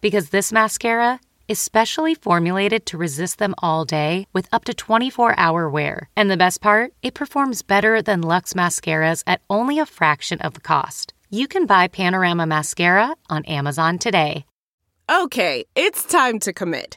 because this mascara is specially formulated to resist them all day with up to 24 hour wear. And the best part, it performs better than Luxe mascaras at only a fraction of the cost. You can buy Panorama Mascara on Amazon today. Okay, it's time to commit.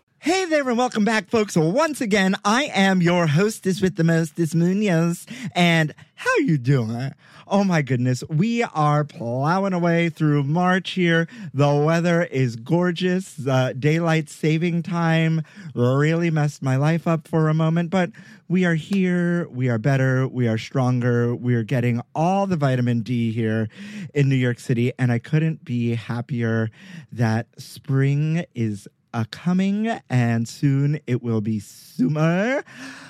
Hey there and welcome back, folks. Once again, I am your hostess with the mostest Munoz. And how you doing? Oh my goodness, we are plowing away through March here. The weather is gorgeous. The daylight saving time really messed my life up for a moment, but we are here. We are better. We are stronger. We are getting all the vitamin D here in New York City. And I couldn't be happier that spring is coming and soon it will be summer.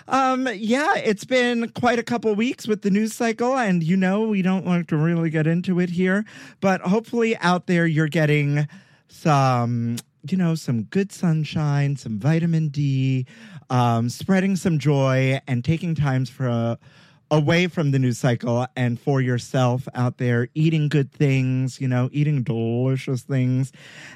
Um, yeah, it's been quite a couple weeks with the news cycle, and you know, we don't want to really get into it here, but hopefully out there you're getting some you know, some good sunshine, some vitamin D, um, spreading some joy, and taking times for a, away from the news cycle and for yourself out there eating good things, you know, eating delicious things.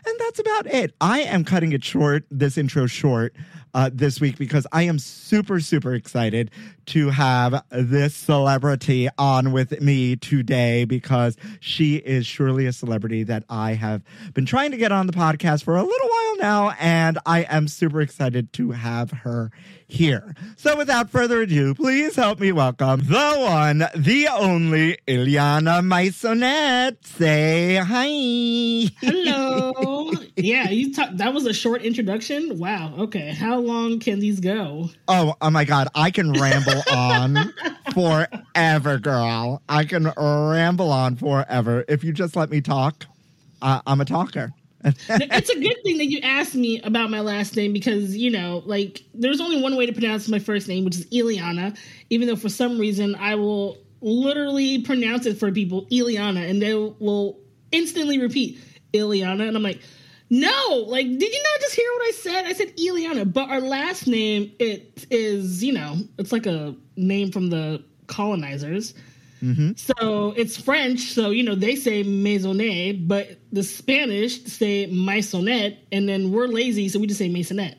And that's about it. I am cutting it short, this intro short uh, this week because I am super, super excited to have this celebrity on with me today because she is surely a celebrity that I have been trying to get on the podcast for a little while now. And I am super excited to have her here. So without further ado, please help me welcome the one, the only Illyanna Maisonet. Say hi. Hello. yeah, you talk, that was a short introduction. Wow. Okay. How long can these go? Oh, oh my God. I can ramble on forever, girl. I can ramble on forever. If you just let me talk, uh, I'm a talker. it's a good thing that you asked me about my last name because you know like there's only one way to pronounce my first name which is Eliana even though for some reason I will literally pronounce it for people Eliana and they will instantly repeat Eliana and I'm like no like did you not just hear what I said I said Eliana, but our last name it is you know it's like a name from the colonizers Mm-hmm. so it's French, so you know they say maisonette, but the Spanish say maisonette, and then we're lazy, so we just say maisonette.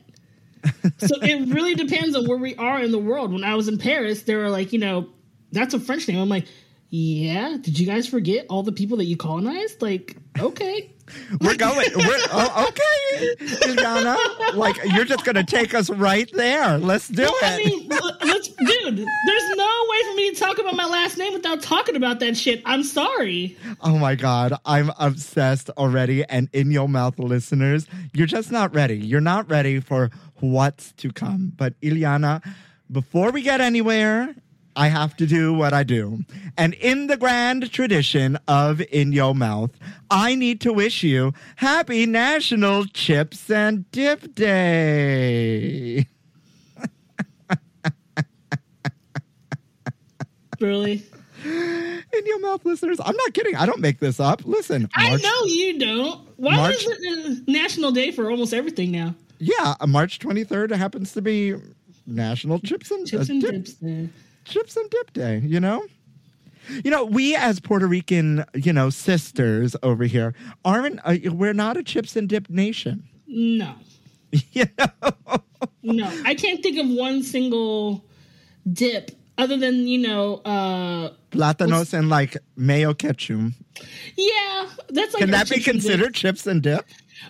so it really depends on where we are in the world. When I was in Paris, they were like, you know, that's a French name. I'm like, yeah. Did you guys forget all the people that you colonized? Like, okay. We're going. We're oh, okay, Ghana. Like you're just gonna take us right there. Let's do it. I mean, let's, dude, there's no way for me to talk about my last name without talking about that shit. I'm sorry. oh my god, I'm obsessed already. And in your mouth, listeners, you're just not ready. You're not ready for what's to come. But Illyanna, before we get anywhere. I have to do what I do. And in the grand tradition of In Your Mouth, I need to wish you happy National Chips and Dip Day. Really? In your mouth, listeners. I'm not kidding. I don't make this up. Listen, I know you don't. Why March- is it a national day for almost everything now? Yeah, uh, March 23rd happens to be National Chips and, Chips uh, and Dip- dips day. Chips and Dip Day, you know? You know, we as Puerto Rican, you know, sisters over here aren't, uh, we're not a chips and dip nation. No. you know? No. I can't think of one single dip other than, you know, uh Platanos and like mayo ketchup. yeah, that's like Can that be and dip. considered chips and dip?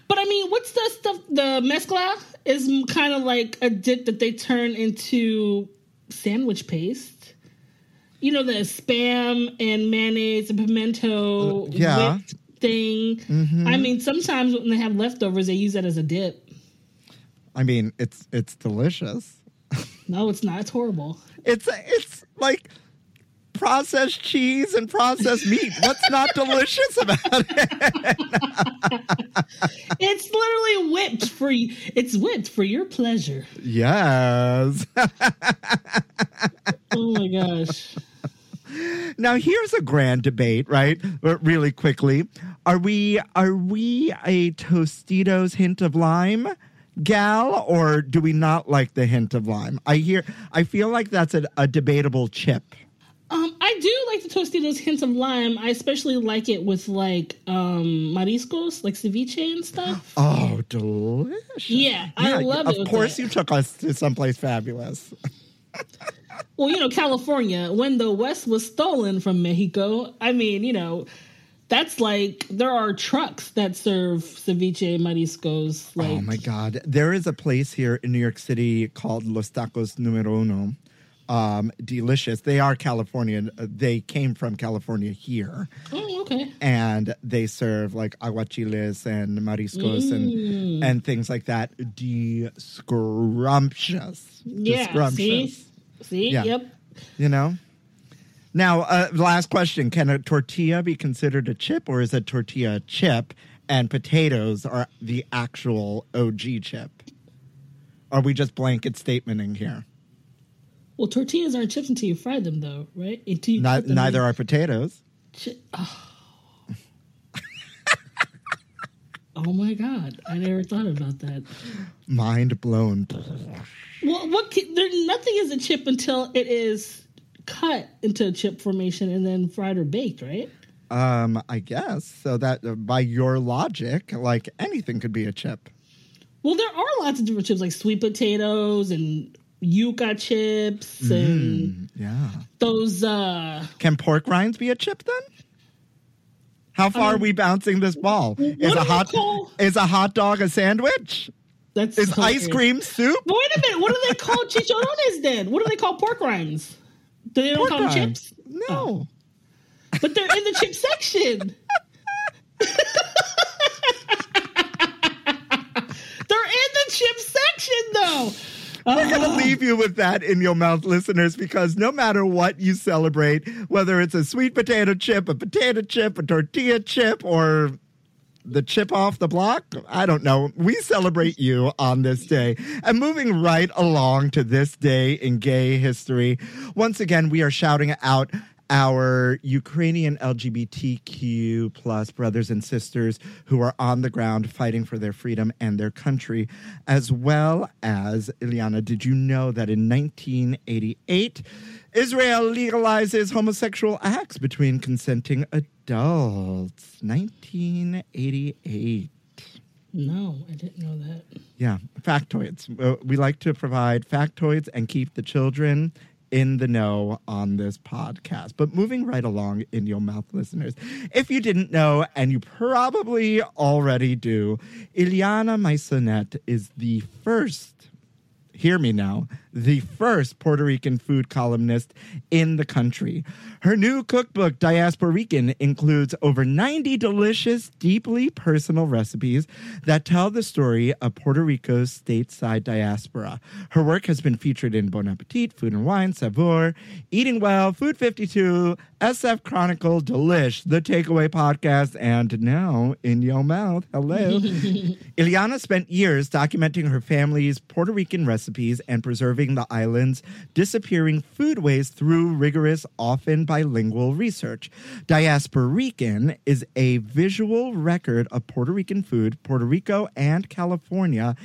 But I mean, what's the stuff? The mezcla is kind of like a dip that they turn into sandwich paste. You know the spam and mayonnaise and pimento Uh, yeah. whipped thing. Mm-hmm. I mean, sometimes when they have leftovers, they use that as a dip. I mean, it's it's delicious. No, it's not. It's horrible. It's it's like processed cheese and processed meat. What's not delicious about it? It's literally whipped for you. It's whipped for your pleasure. Yes. Oh my gosh. now here's a grand debate, right? Uh, Really quickly, are we are we a Tostitos hint of lime? Gal, or do we not like the hint of lime? I hear, I feel like that's a, a debatable chip. Um, I do like the Tostitos hints of lime. I especially like it with like um mariscos, like ceviche and stuff. Oh, delicious! Yeah, I love it Of course, that. you took us to someplace fabulous. Well, you know, California, when the West was stolen from Mexico, I mean, you know, that's like there are trucks that serve ceviche mariscos. Like, oh my God. There is a place here in New York City called Los Tacos Numero Uno. Um, delicious. They are Californian. Uh, They came from California here. oh, okay. And they serve like aguachiles and mariscos Mm. and, and things like that. Scrumptious. Yeah. See, see, Yeah. yep. You know? Now, uh, last question. Can a tortilla be considered a chip or is a tortilla a chip and potatoes are the actual OG chip? Are we just blanket statementing here? Well, tortillas aren't chips until you fry them, though, right? Until you them neither in. are potatoes. Chi- oh. oh my god! I never thought about that. Mind blown. Well, what? Can, there, nothing is a chip until it is cut into a chip formation and then fried or baked, right? Um, I guess so. That uh, by your logic, like anything could be a chip. Well, there are lots of different chips, like sweet potatoes and yuca chips and Yeah. those. uh Can pork rinds be a chip then? How far are we bouncing this ball? Is Um, a hot call- is a hot dog a sandwich? That's Is hilarious. ice cream soup? But wait a minute. What do they call chicharrones then? What do they call pork rinds? Do they don't Pork call them chips? No. But they're in the chip section. they're in the chip section, though. We're going to leave you with that in your mouth, listeners, because no matter what you celebrate, whether it's a sweet potato chip, a potato chip, a tortilla chip, or the chip off the block, I don't know. We celebrate you on this day. And moving right along to this day in gay history, once again, we are shouting out our Ukrainian LGBTQ plus brothers and sisters who are on the ground fighting for their freedom and their country, as well as Illyanna. Did you know that in 1988, Israel legalizes homosexual acts between consenting adults? 1988. No, I didn't know that. Yeah, factoids. Uh, We like to provide factoids and keep the children in the know on this podcast. But moving right along in your mouth, listeners, if you didn't know, and you probably already do, Illyanna Maisonet is the first hear me now, the first Puerto Rican food columnist in the country. Her new cookbook, Diasporican, includes over 90 delicious, deeply personal recipes that tell the story of Puerto Rico's stateside diaspora. Her work has been featured in Bon Appetit, Food and Wine, Saveur, Eating Well, Food 52, SF Chronicle, Delish, The Takeaway Podcast, and now in your mouth. Hello. Illyanna spent years documenting her family's Puerto Rican recipes and preserving the island's disappearing foodways through rigorous, often bilingual research. Diasporican is a visual record of Puerto Rican food, Puerto Rico and California,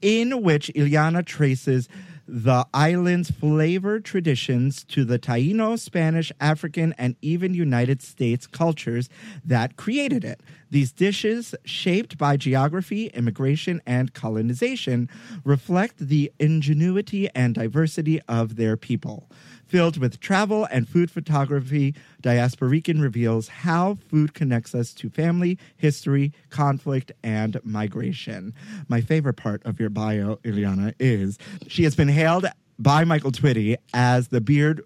in which Illyanna traces the island's flavor traditions to the Taino, Spanish, African, and even United States cultures that created it. These dishes, shaped by geography, immigration, and colonization, reflect the ingenuity and diversity of their people. Filled with travel and food photography, Diasporican reveals how food connects us to family, history, conflict, and migration. My favorite part of your bio, Illyanna, is she has been hailed by Michael Twitty as the beard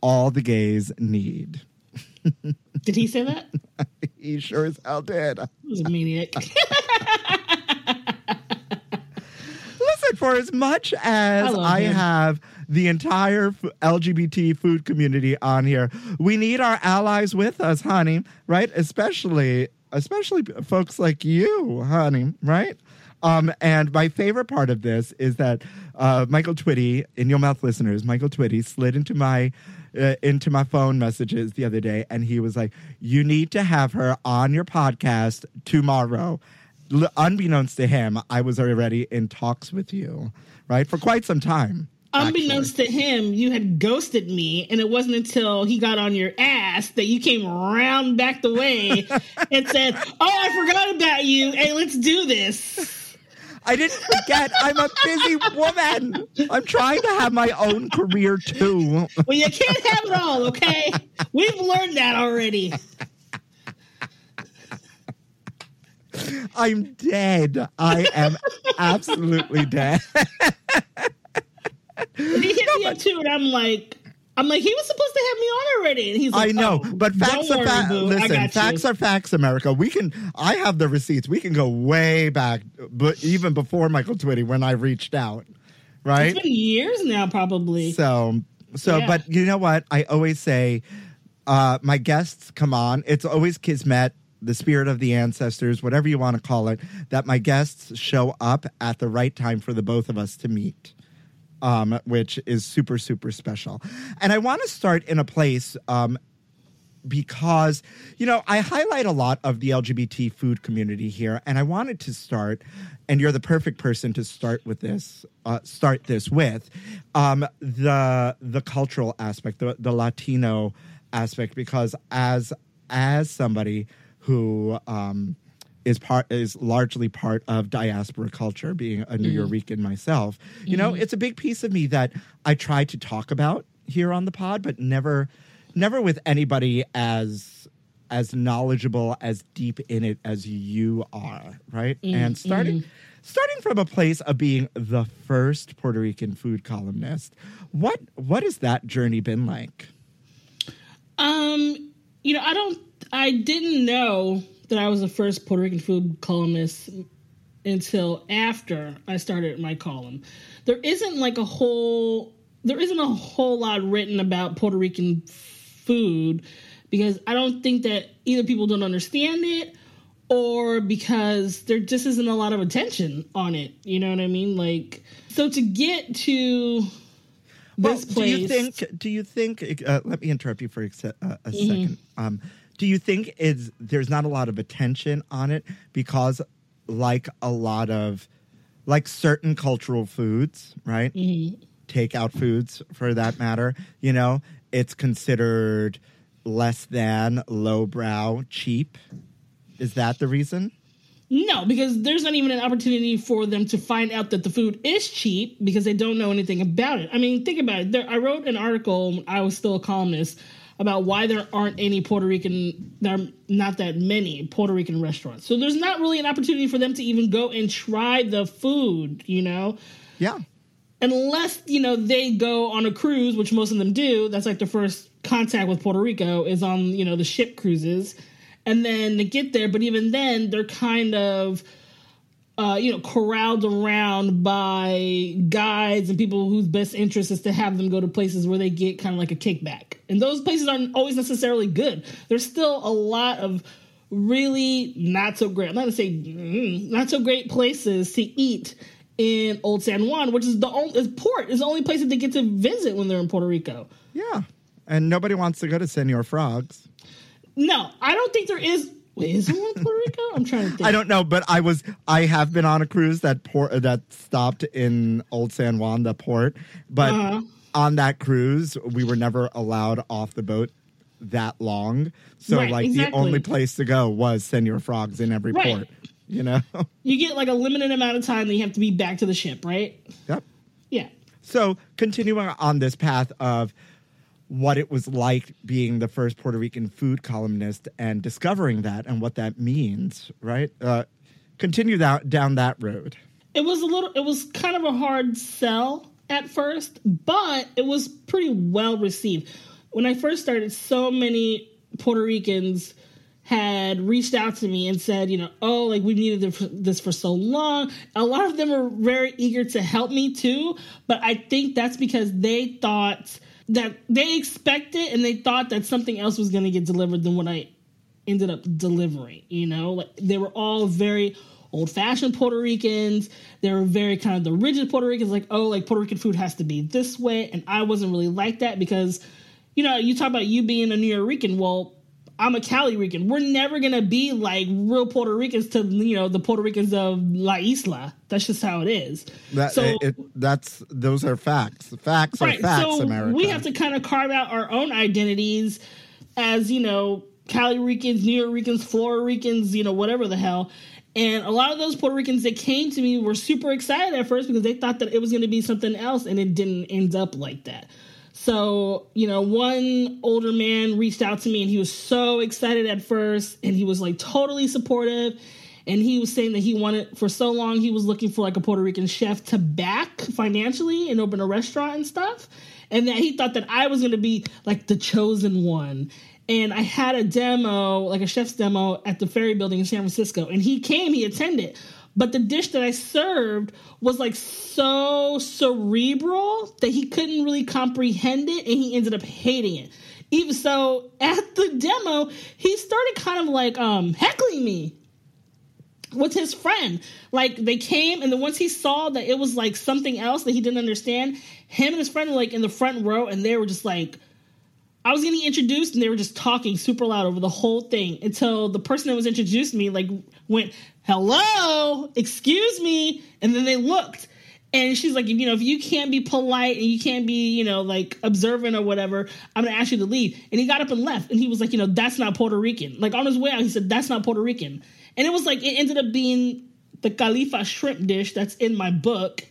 all the gays need. Did he say that? he sure as hell did. He was a maniac. Listen, for as much as I I, have the entire LGBT food community on here, we need our allies with us, honey, right? Especially, especially folks like you, honey, right? Um, and my favorite part of this is that uh, Michael Twitty, in your mouth listeners, Michael Twitty slid into my uh, into my phone messages the other day, and he was like, "You need to have her on your podcast tomorrow." L- unbeknownst to him, I was already in talks with you, right, for quite some time. Unbeknownst to him, you had ghosted me, and it wasn't until he got on your ass that you came round back the way and said, "Oh, I forgot about you. Hey, let's do this." I didn't forget. I'm a busy woman. I'm trying to have my own career too. Well, you can't have it all, okay? We've learned that already. I'm dead. I am absolutely dead. He hit me up too, and I'm like, I'm like, he was supposed to have me on already, and he's like, I know, "Oh, but facts are facts. Listen, facts you. are facts, America. We can. I have the receipts. We can go way back, but even before Michael Twitty, when I reached out, right? It's been years now, probably. So, so, Yeah. but you know what? I always say, uh, my guests come on. It's always kismet, the spirit of the ancestors, whatever you want to call it, that my guests show up at the right time for the both of us to meet. Um, which is super, super special. And I want to start in a place um, because you know I highlight a lot of the LGBT food community here, and I wanted to start, and you're the perfect person to start with this. Uh, start this with um, the the cultural aspect, the the Latino aspect, because as as somebody who um, is part is largely part of diaspora culture, being a New mm-hmm. Yorker myself. You know, mm-hmm. it's a big piece of me that I try to talk about here on the pod, but never never with anybody as as knowledgeable as deep in it as you are right? Mm-hmm. And starting starting from a place of being the first puerto rican food columnist what what has that journey been like? Um, you know, I don't, I didn't know that I was the first Puerto Rican food columnist until after I started my column. There isn't like a whole, there isn't a whole lot written about Puerto Rican food because I don't think that either people don't understand it or because there just isn't a lot of attention on it. You know what I mean? Like, so to get to well, this do you think do you think uh, let me interrupt you for a, se- uh, a second um, do you think is there's not a lot of attention on it because like a lot of like certain cultural foods right mm-hmm. takeout foods for that matter you know it's considered less than lowbrow cheap is that the reason No, because there's not even an opportunity for them to find out that the food is cheap because they don't know anything about it. I mean, think about it. There, I wrote an article. I was still a columnist about why there aren't any Puerto Rican, there are not that many Puerto Rican restaurants. So there's not really an opportunity for them to even go and try the food. You know, yeah unless you know they go on a cruise, which most of them do. That's like the first contact with Puerto Rico is on you know the ship cruises, and then they get there. But even then, they're kind of uh, you know corralled around by guides and people whose best interest is to have them go to places where they get kind of like a kickback. And those places aren't always necessarily good. There's still a lot of really not so great. I'm not gonna say mm, not so great places to eat in Old San Juan, which is the only is port is the only place that they get to visit when they're in Puerto Rico. Yeah. And nobody wants to go to Senor Frogs. No, I don't think there is. Wait, is there one in Puerto Rico? I'm trying to think. I don't know, but I was I have been on a cruise that port that stopped in Old San Juan, the port. But Uh-huh. On that cruise, we were never allowed off the boat that long. So Right, like exactly. the only place to go was Senor Frogs in every Right. port. You know? You get like a limited amount of time that you have to be back to the ship, right? yep. Yeah. So continuing on this path of what it was like being the first Puerto Rican food columnist and discovering that and what that means, right? Uh, continue that down that road. it was a little it was kind of a hard sell at first but it was pretty well received when i first started so many puerto ricans had reached out to me and said you know oh like we needed this for- so long a lot of them were very eager to help me too but i think that's because they thought that they expected and they thought that something else was going to get delivered than what i ended up delivering. You know, like they were all very old fashioned Puerto Ricans. They were very kind of the rigid Puerto Ricans, like, oh, like Puerto Rican food has to be this way. And I wasn't really like that because, you know, you talk about you being a New York Rican. Well, I'm a Cali Rican. We're never gonna be like real Puerto Ricans to you know the Puerto Ricans of La Isla. That's just how it is. That so it, that's those are facts. Facts are facts, so America. we have to kind of carve out our own identities as you know Cali Ricans, New York Ricans, Florida Ricans, you know whatever the hell. And a lot of those Puerto Ricans that came to me were super excited at first because they thought that it was going to be something else, and it didn't end up like that. So, you know, one older man reached out to me and he was so excited at first and he was like totally supportive. And he was saying that he wanted, for so long, he was looking for like a Puerto Rican chef to back financially and open a restaurant and stuff. And that he thought that I was going to be like the chosen one. And I had a demo, like a chef's demo at the Ferry Building in San Francisco. And he came, he attended. But the dish that I served was like so cerebral that he couldn't really comprehend it and he ended up hating it. Even so, at the demo, he started kind of like um heckling me with his friend. Like they came and then once he saw that it was like something else that he didn't understand, him and his friend were like in the front row and they were just like I was getting introduced and they were just talking super loud over the whole thing until the person that was introduced me like went, "Hello, excuse me," and then they looked. And she's like, you know, if you can't be polite and you can't be, you know, like observant or whatever, I'm gonna ask you to leave. And he got up and left. And he was like, you know, that's not Puerto Rican. Like on his way out, he said, that's not Puerto Rican. And it was like it ended up being the Khalifa shrimp dish that's in my book.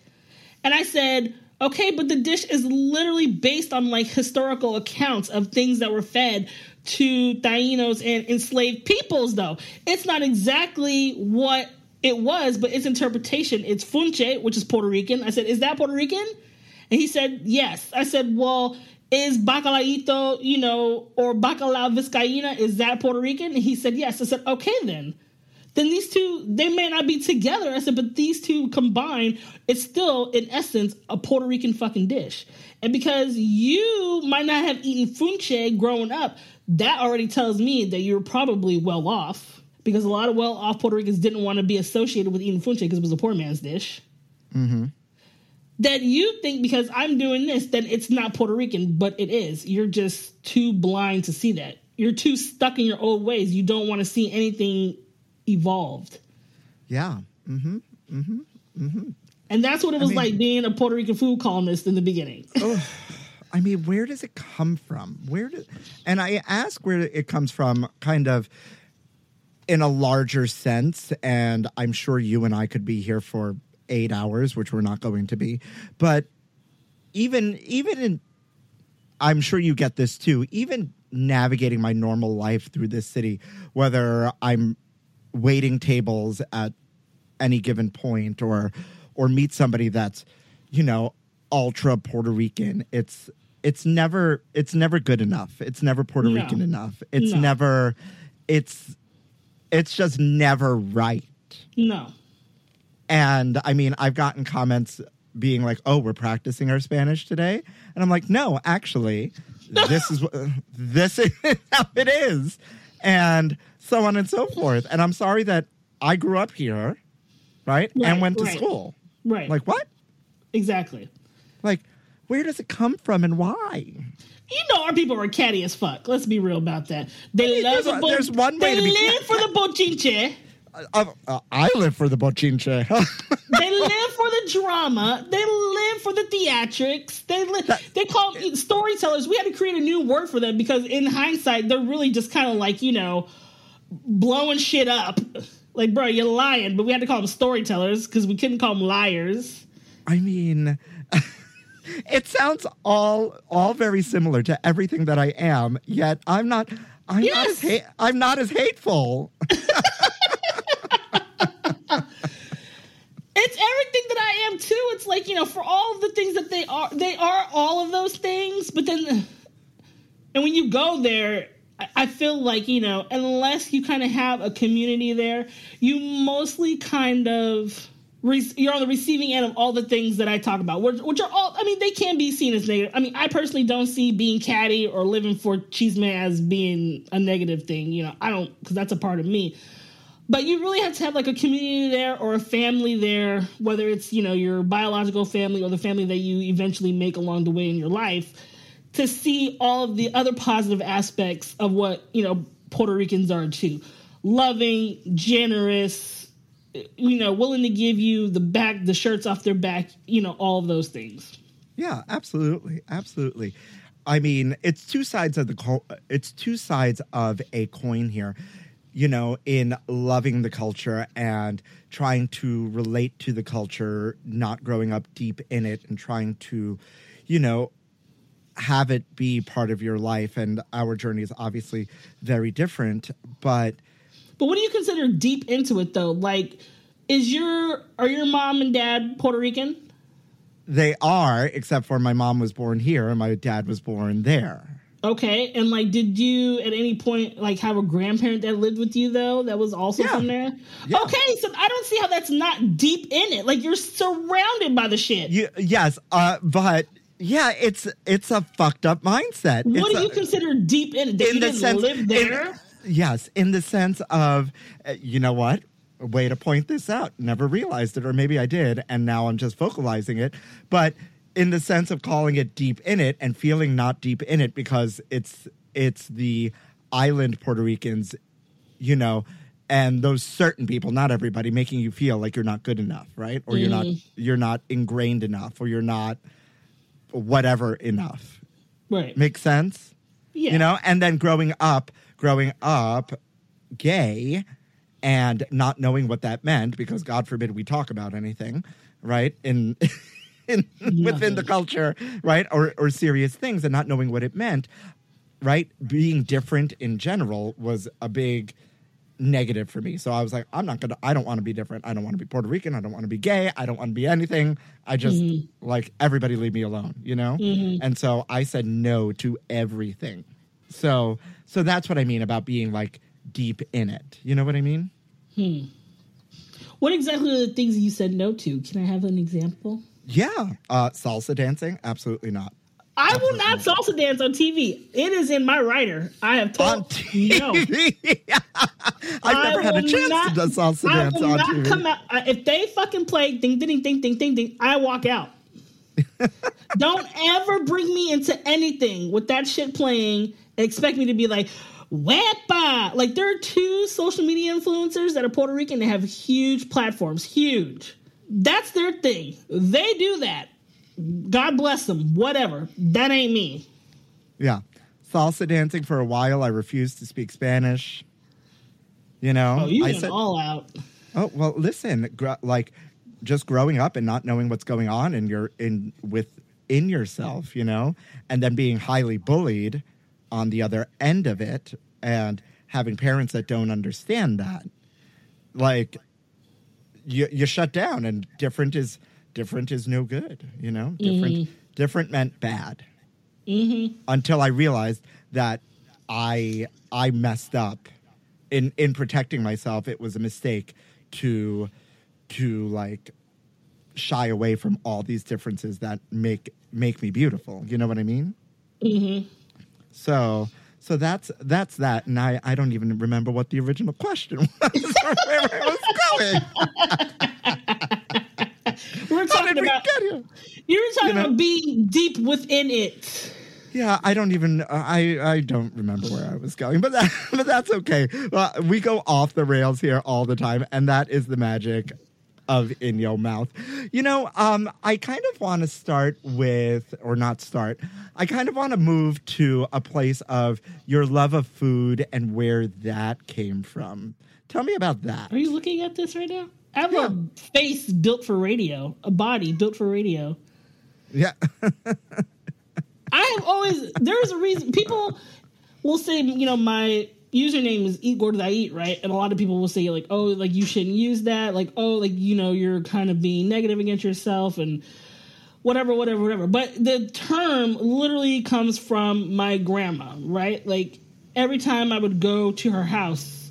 And I said, okay, but the dish is literally based on like historical accounts of things that were fed to Tainos and enslaved peoples, though. It's not exactly what it was, but its interpretation. It's funche, which is Puerto Rican. I said, is that Puerto Rican? And he said, yes. I said, well, is bacalaito, you know, or bacalao vizcaína, is that Puerto Rican? And he said, yes. I said, okay, then then these two they may not be together. I said, but these two combined, it's still in essence a Puerto Rican fucking dish. And because you might not have eaten funche growing up, that already tells me that you're probably well off. Because a lot of well off Puerto Ricans didn't want to be associated with eating funche because it was a poor man's dish. Mm-hmm. That you think because I'm doing this, then it's not Puerto Rican, but it is. You're just too blind to see that. You're too stuck in your old ways. You don't want to see anything evolved. yeah. Mm-hmm. Mm-hmm. Mm-hmm. And that's what it was mean- like being a Puerto Rican food columnist in the beginning. I mean, where does it come from? Where do, and I ask where it comes from, kind of in a larger sense. And I'm sure you and I could be here for eight hours, which we're not going to be. But even even in, I'm sure you get this too. Even navigating my normal life through this city, whether I'm waiting tables at any given point or or meet somebody that's you know ultra Puerto Rican it's it's never it's never good enough it's never Puerto No. Rican enough it's No. never it's it's just never right No. and I mean I've gotten comments being like oh we're practicing our Spanish today and I'm like no actually this is what this is how it is and so on and so forth and I'm sorry that I grew up here right, and went to right. school Right. Like what? exactly. Like where does it come from and why? You know our people are catty as fuck. Let's be real about that. They love there's the a- bo- there's one way They to be live for the bochinche. Uh, uh, I live for the bochinche. They live for the drama. They live for the theatrics. They live. They call storytellers. We had to create a new word for them because, in hindsight, they're really just kind of like you know, blowing shit up. Like, bro, you're lying. But we had to call them storytellers because we couldn't call them liars. I mean, it sounds all all very similar to everything that I am. Yet I'm not. I'm not as Yes. ha- I'm not as hateful. It's everything that I am too. It's like you know, for all of the things that they are, they are all of those things. But then, and when you go there, I- feel like you know, unless you kind of have a community there, you mostly kind of re- you're on the receiving end of all the things that I talk about, which, which are all. I mean, they can be seen as negative. I mean, I personally don't see being catty or living for Cheeseman as being a negative thing. You know, I don't because that's a part of me but you really have to have like a community there or a family there whether it's you know your biological family or the family that you eventually make along the way in your life to see all of the other positive aspects of what you know puerto ricans are too loving generous you know willing to give you the back the shirts off their back you know all of those things Yeah, absolutely, absolutely. I mean, it's two sides of the co- it's two sides of a coin here. You know, in loving the culture and trying to relate to the culture, not growing up deep in it, and trying to, you know, have it be part of your life. And our journey is obviously very different, but but what do you consider deep into it though like is your are your mom and dad puerto rican they are, except for my mom was born here and my dad was born there. Okay, and like, did you at any point like have a grandparent that lived with you though that was also Yeah. from there? Yeah. Okay, so I don't see how that's not deep in it. Like you're surrounded by the shit. You, yes, uh, but yeah, it's it's a fucked up mindset. what It's do a- you consider deep in it? That you didn't live in- there? yes, in the sense of, uh, you know what? A way to point this out. Never realized it, or maybe I did, and now I'm just vocalizing it. But in the sense of calling it deep in it and feeling not deep in it because it's it's the island Puerto Ricans, you know, and those certain people, not everybody, making you feel like you're not good enough, right? Or you're not you're not ingrained enough, or you're not whatever enough. Right. Makes sense? yeah. you know and then growing up growing up gay and not knowing what that meant because god forbid we talk about anything right in, in within the culture right or or serious things and not knowing what it meant right being different in general was a big negative for me. So i was like i'm not gonna i don't want to be different. I don't want to be puerto rican. I don't want to be gay. I don't want to be anything. I just like everybody leave me alone you know? And so i said no to everything. So so that's what i mean about being like deep in it. You know what i mean? Hmm. What exactly are the things you said no to? Can I have an example? yeah. Uh salsa dancing? Absolutely not I will not salsa dance on TV. It is in my writer. I have on told no. TV. I've I never had a chance not- to do salsa I dance will on not TV. come out if they fucking play ding ding ding ding ding ding. I walk out. Don't ever bring me into anything with that shit playing. And expect me to be like, "Wepa!" Like there are two social media influencers that are Puerto Rican that have huge platforms, huge. That's their thing. They do that. God bless them. Whatever. That ain't me. Yeah. Salsa dancing for a while. I refused to speak Spanish. You know, Oh, you I went all out. "Oh well, listen, gr- like just growing up and not knowing what's going on and you're in your in within yourself, you know, and then being highly bullied on the other end of it, and having parents that don't understand that, like you you shut down, and different is different is no good, you know, different different meant bad until I realized that I I messed up in in protecting myself. It was a mistake to to like shy away from all these differences that make make me beautiful. You know what I mean? Mm-hmm. So so that's that's that, and I I don't even remember what the original question was or where I was going. We're talking about get here? you were talking You know- about being deep within it. Yeah, I don't even I I don't remember where I was going, but that, but that's okay. Uh, we go off the rails here all the time, and that is the magic of in your mouth. You know, um, I kind of want to start with, or not start. I kind of want to move to a place of your love of food and where that came from. Tell me about that. Are you looking at this right now? I have Yeah. a face built for radio, a body built for radio. Yeah, I have always there's a reason people will say, you know, my username is eat gordo I eat, right? And a lot of people will say like, oh, like you shouldn't use that, like, oh, like you know, you're kind of being negative against yourself and whatever, whatever, whatever. But the term literally comes from my grandma, right? Like every time I would go to her house,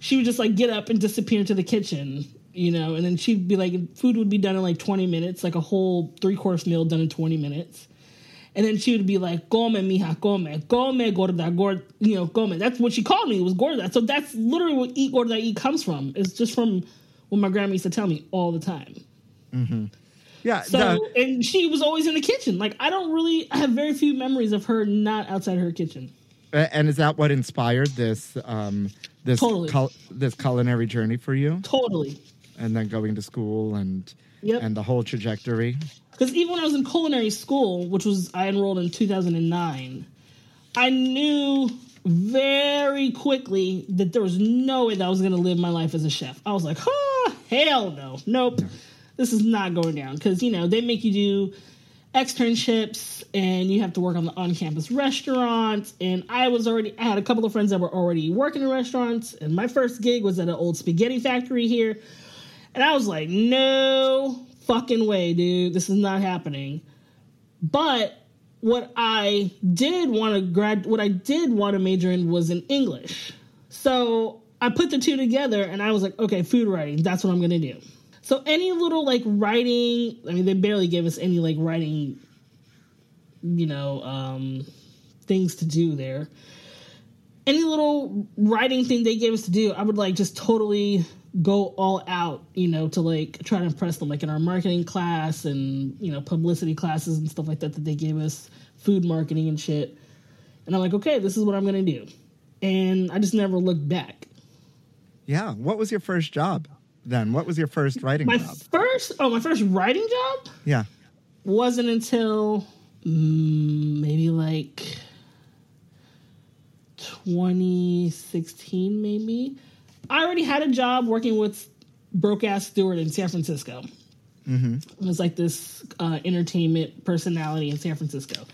she would just like get up and disappear into the kitchen, you know, and then she'd be like, food would be done in like 20 minutes, like a whole three course meal done in 20 minutes. And then she would be like, "Come, mija, come, come, gorda, gorda." You know, come. That's what she called me. It was gorda. So that's literally what "eat gorda, eat" comes from. It's just from what my grandma used to tell me all the time. yeah. So, the- and she was always in the kitchen. Like I don't really, I have very few memories of her not outside her kitchen. And is that what inspired this um, this Totally. cul- this culinary journey for you? Totally. And then going to school and Yep. and the whole trajectory. Because even when I was in culinary school, which was I enrolled in 2009, I knew very quickly that there was no way that I was going to live my life as a chef. I was like, oh, hell no. Nope. This is not going down. Because, you know, they make you do externships and you have to work on the on-campus restaurants and i was already i had a couple of friends that were already working in restaurants and my first gig was at an old spaghetti factory here and I was like, no fucking way, dude. This is not happening. But what I did want to grad what I did want to major in was in English. So I put the two together and I was like, okay, food writing, that's what I'm gonna do. So any little like writing, I mean they barely gave us any like writing, you know, um things to do there. Any little writing thing they gave us to do, I would like just totally go all out, you know, to like try to impress them, like in our marketing class and you know publicity classes and stuff like that that they gave us, food marketing and shit. And I'm like, okay, this is what I'm gonna do, and I just never looked back. Yeah. What was your first job then? What was your first writing My job? first, oh, my first writing job Yeah. wasn't until mm, maybe like 2016, maybe. I already had a job working with Broke Ass Stuart in San Francisco. It was like this uh, entertainment personality in San Francisco.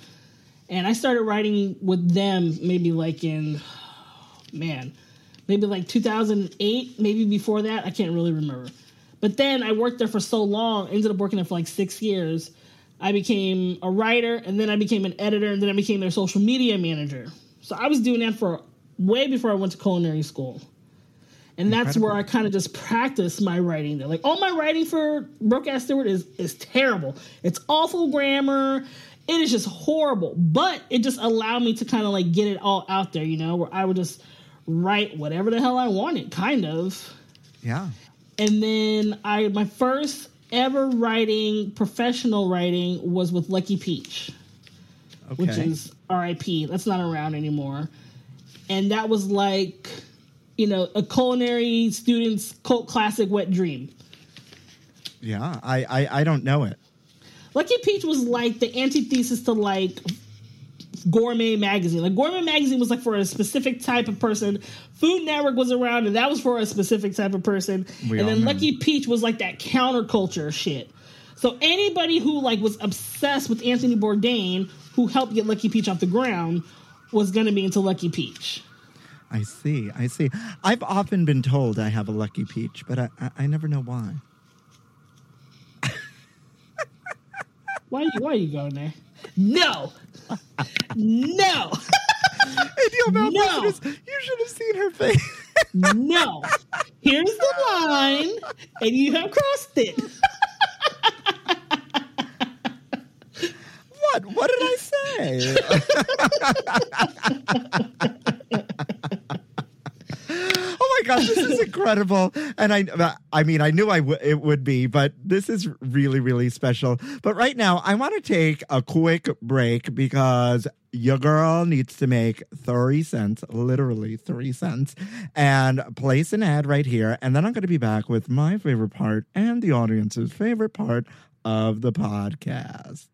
And I started writing with them maybe like in, man, maybe like 2008, maybe before that. I can't really remember. But then I worked there for so long, ended up working there for like six years. I became a writer, and then I became an editor, and then I became their social media manager. So I was doing that for way before I went to culinary school. And that's where I kind of just practice my writing there. Like all my writing for Broke Ass Stuart is is terrible. It's awful grammar. It is just horrible. But it just allowed me to kind of like get it all out there, you know, where I would just write whatever the hell I wanted, kind of. Yeah. And then I my first ever writing, professional writing, was with Lucky Peach, Okay. which is R.I.P. That's not around anymore. And that was like, you know, a culinary student's cult classic wet dream. yeah. I, I I don't know it. Lucky Peach was like the antithesis to like Gourmet Magazine. Like Gourmet Magazine was like for a specific type of person. Food Network was around, and that was for a specific type of person. We and then know. Lucky Peach was like that counterculture shit. So anybody who like was obsessed with Anthony Bourdain, who helped get Lucky Peach off the ground, was going to be into Lucky Peach. I see. I see. I've often been told I have a lucky peach, but I I, I never know why. Why you why are you going there? No, no, Hey, Deal Mouth No. listeners, you should have seen her face. no. Here's the line, and you have crossed it. what? What did I say? god, this is incredible. And I, I mean, I knew I w- it would be, but this is really, really special. But right now, I want to take a quick break because your girl needs to make 30 cents, literally 30 cents, and place an ad right here. And then I'm going to be back with my favorite part and the audience's favorite part of the podcast.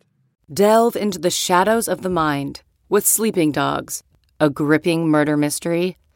Delve into the shadows of the mind with Sleeping Dogs, a gripping murder mystery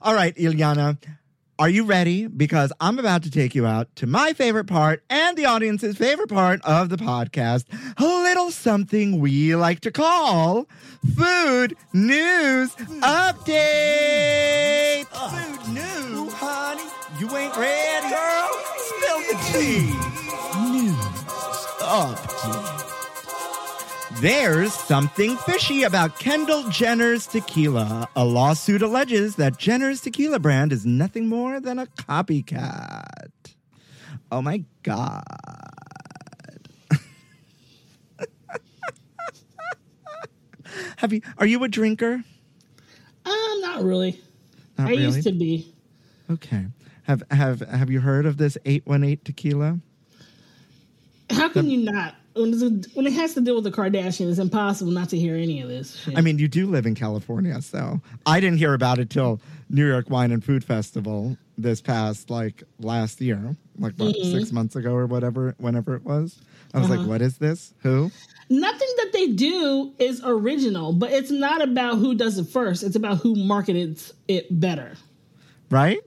All right, Illyanna, are you ready? Because I'm about to take you out to my favorite part and the audience's favorite part of the podcast a little something we like to call Food News Update. Uh, food News, honey. You ain't ready, girl? Spill the tea. News Update. There's something fishy about Kendall Jenner's tequila. A lawsuit alleges that Jenner's tequila brand is nothing more than a copycat. Oh my God. Have you are you a drinker? Um, not really. Not I really. used to be. Okay. Have have have you heard of this 818 tequila? How can you not? When, when it has to do with the Kardashians, it's impossible not to hear any of this. Shit. I mean, you do live in California, so I didn't hear about it till New York Wine and Food Festival this past like last year, like what, mm-hmm. six months ago or whatever, whenever it was. I was like, uh-huh. "What is this? Who?" nothing that they do is original, but it's not about who does it first. It's about who marketed it better. Right?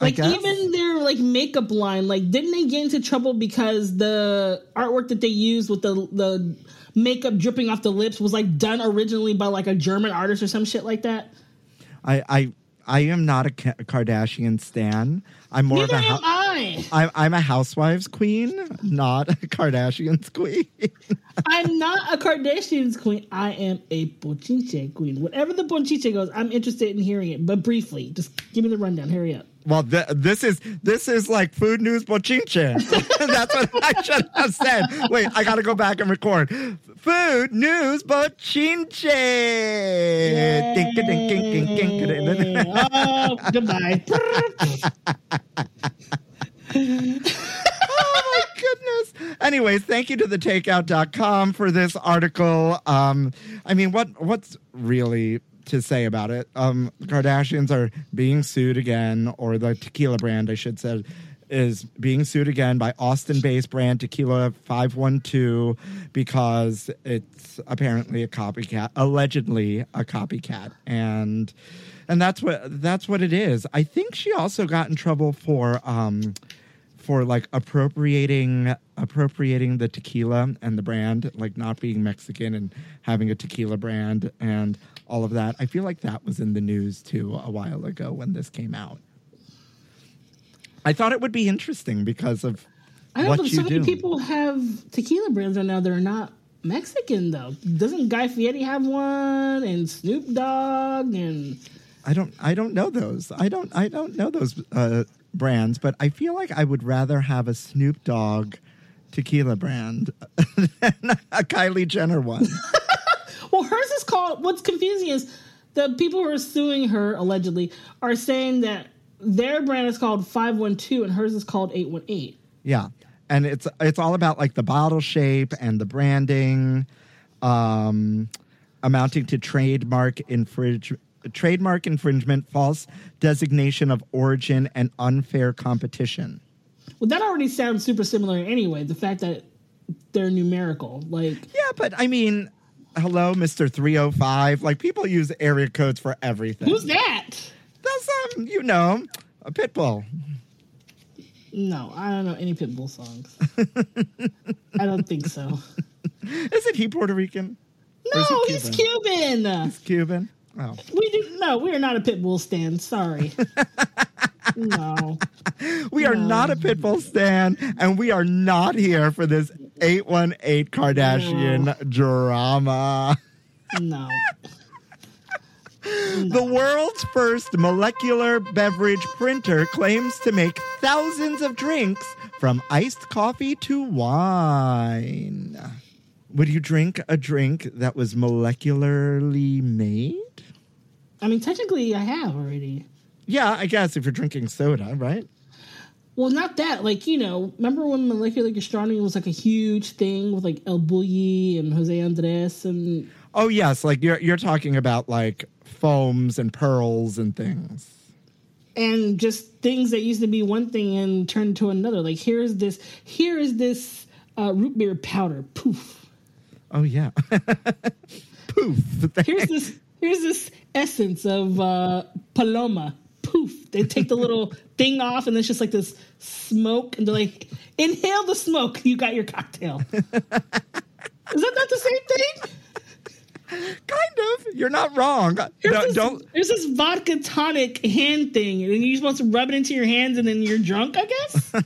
Like even their like makeup line, like didn't they get into trouble because the artwork that they used with the the makeup dripping off the lips was like done originally by like a German artist or some shit like that? I I I am not a Ka- Kardashian stan. I'm more Neither of a am I. I'm I'm a housewives queen, not a Kardashians queen. I'm not a Kardashians queen. I am a Bochinche queen. Whatever the Bochinche goes, I'm interested in hearing it. But briefly, just give me the rundown. Hurry up. Well, th- this is this is like food news bochinche. That's what I should have said. Wait, I got to go back and record. Food news bochinche. Oh, goodbye. oh my goodness. Anyways, thank you to the takeout.com for this article. Um, I mean, what what's really to say about it? Um, the Kardashians are being sued again, or the tequila brand, I should say, is being sued again by Austin-based brand Tequila 512 because it's apparently a copycat, allegedly a copycat, and and that's what that's what it is. I think she also got in trouble for um for like appropriating appropriating the tequila and the brand, like not being Mexican and having a tequila brand and all of that. I feel like that was in the news too a while ago when this came out. I thought it would be interesting because of I know what but you so do. many people have tequila brands right now that are not Mexican though. Doesn't Guy Fieri have one and Snoop Dogg and I don't I don't know those. I don't I don't know those uh, brands, but I feel like I would rather have a Snoop Dogg tequila brand than a Kylie Jenner one. Well, hers is called. What's confusing is the people who are suing her allegedly are saying that their brand is called five one two and hers is called eight one eight. Yeah. And it's it's all about like the bottle shape and the branding um amounting to trademark infringe trademark infringement, false designation of origin and unfair competition. Well, that already sounds super similar anyway. The fact that they're numerical, like Yeah, but I mean, hello Mr. 305. Like people use area codes for everything. who's that? That's um, you know, a Pitbull. No, I don't know any Pitbull songs. I don't think so. Isn't he Puerto Rican? Or is he No, he's Cuban. He's Cuban. Oh. We do no, we are not a Pitbull stand. Sorry. no. We are No. not a Pitbull stand, and we are not here for this 818 Kardashian drama. No. The world's first molecular beverage printer claims to make thousands of drinks from iced coffee to wine. Would you drink a drink that was molecularly made? I mean, technically, I have already. Yeah, I guess if you're drinking soda, right? Well, not that. Like, you know, remember when molecular gastronomy was like a huge thing with like El Bulli and Jose Andres and Oh yes, like you're you're talking about like foams and pearls and things. and just things that used to be one thing and turned to another. Like, here's this, here is this uh, root beer powder. Poof. Oh yeah. Poof. Here's this, here's this essence of uh, Paloma. Poof. They take the little thing off and it's just like this smoke and they're like, inhale the smoke. You got your cocktail. is that not the same thing? kind of. You're not wrong. Here's No, this, don't There's this vodka tonic hand thing, and you're supposed to rub it into your hands, and then you're drunk. I guess.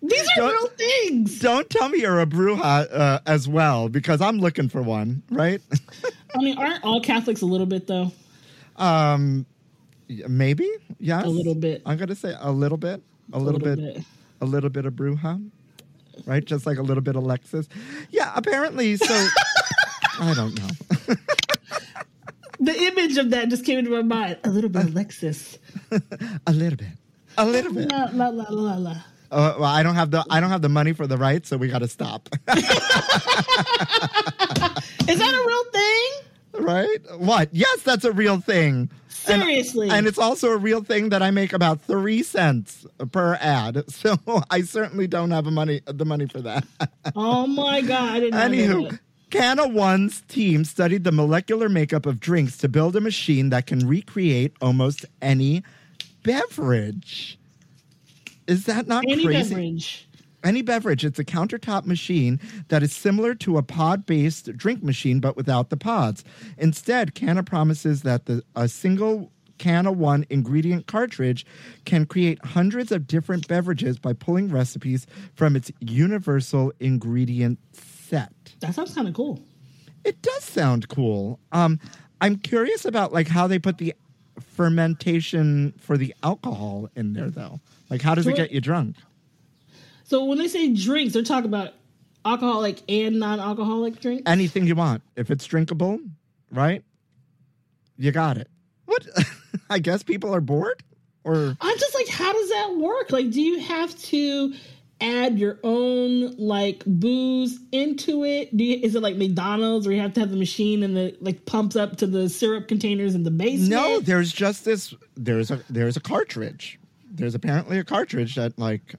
These are Don't- real things. don't tell me you're a bruja uh, as well because I'm looking for one, right? I mean, aren't all Catholics a little bit though? um maybe? Yes. A little bit. I'm going to say a little bit. A, little, little bit, bit. A little bit of bruja. Right? Just like a little bit of Lexus. Yeah, apparently so I don't know. The image of that just came into my mind. A little bit of Lexus. a little bit. A little bit. La la la la la. Uh, well, I don't have the I don't have the money for the rights, so we got to stop. Is that a real thing? Right? What? Yes, that's a real thing. Seriously. And, it's also a real thing that I make about three cents per ad. So I certainly don't have the money the money for that. oh my god! Anywho. Cana One's team studied the molecular makeup of drinks to build a machine that can recreate almost any beverage. Is that not Any crazy? beverage. Any beverage. It's a countertop machine that is similar to a pod based drink machine, but without the pods. Instead, Cana promises that the, a single Cana One ingredient cartridge can create hundreds of different beverages by pulling recipes from its universal ingredient set. That sounds kind of cool. It does sound cool. Um, I'm curious about like how they put the fermentation for the alcohol in there, though. Like, how does it get you drunk? So when they say drinks, they're talking about alcoholic and non-alcoholic drinks. anything you want. If it's drinkable, right? You got it. What? I guess people are bored? Or I'm just like, how does that work? Like, do you have to add your own like booze into it? Do you, is it like McDonald's where you have to have the machine and the like pumps up to the syrup containers in the basement? no, there's just this there's a there's a cartridge. There's apparently a cartridge that like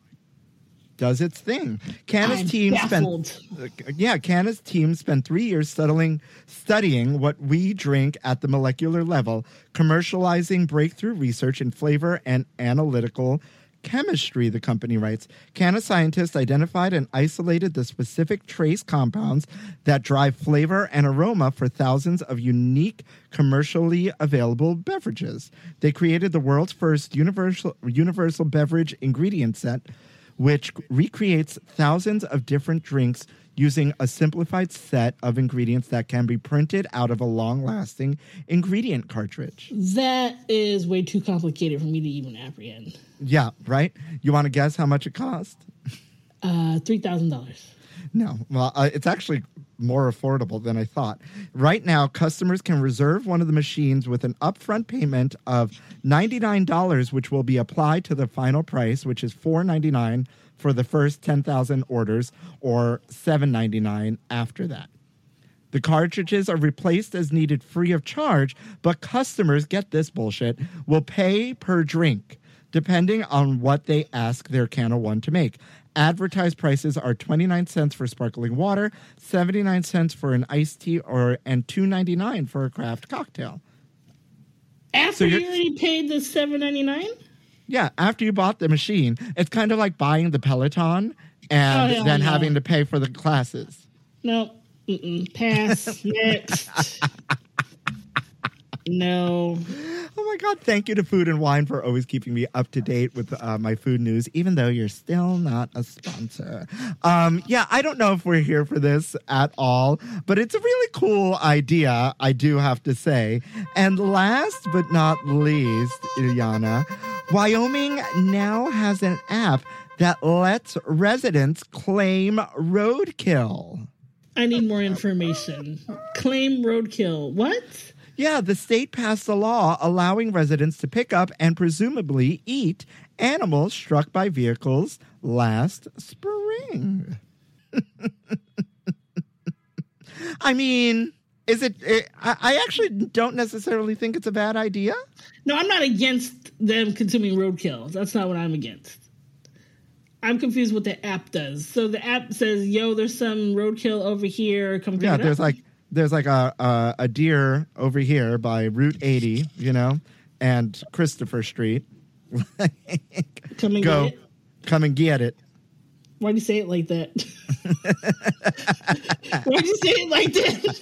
does its thing. Cana's I'm team baffled. spent yeah, Cana's team spent three years studying studying what we drink at the molecular level, commercializing breakthrough research in flavor and analytical chemistry. The company writes, Cana scientists identified and isolated the specific trace compounds that drive flavor and aroma for thousands of unique commercially available beverages. They created the world's first universal universal beverage ingredient set which recreates thousands of different drinks using a simplified set of ingredients that can be printed out of a long lasting ingredient cartridge. That is way too complicated for me to even apprehend. Yeah, right? You want to guess how much it cost? Uh, three thousand dollars. No. Well, uh, it's actually more affordable than I thought. Right now, customers can reserve one of the machines with an upfront payment of $99, which will be applied to the final price, which is $4.99 for the first 10,000 orders or $7.99 after that. The cartridges are replaced as needed free of charge, but customers get this bullshit will pay per drink depending on what they ask their Cana One to make. Advertised prices are 29 cents for sparkling water, 79 cents for an iced tea or and 2.99 for a craft cocktail. After So you're- already paid the seven ninety nine. Yeah, after you bought the machine, it's kind of like buying the Peloton and Oh, hell then no. having to pay for the classes. No, mm-mm. pass next. No. Oh my God. Thank you to Food and Wine for always keeping me up to date with uh, my food news, even though you're still not a sponsor. Um, yeah, I don't know if we're here for this at all, but it's a really cool idea, I do have to say. And last but not least, Illyanna, Wyoming now has an app that lets residents claim roadkill. I need more information. Claim roadkill. What? Yeah, the state passed a law allowing residents to pick up and presumably eat animals struck by vehicles last spring. I mean, is it, it I, I actually don't necessarily think it's a bad idea. No, I'm not against them consuming roadkill. That's not what I'm against. I'm confused what the app does. So the app says, "Yo, there's some roadkill over here. Come pick Yeah, it there's up." like there's like a, a a deer over here by Route 80, you know, and Christopher Street. Come and Go, get it. come and get it. Why'd you say it like that? Why'd you say it like that?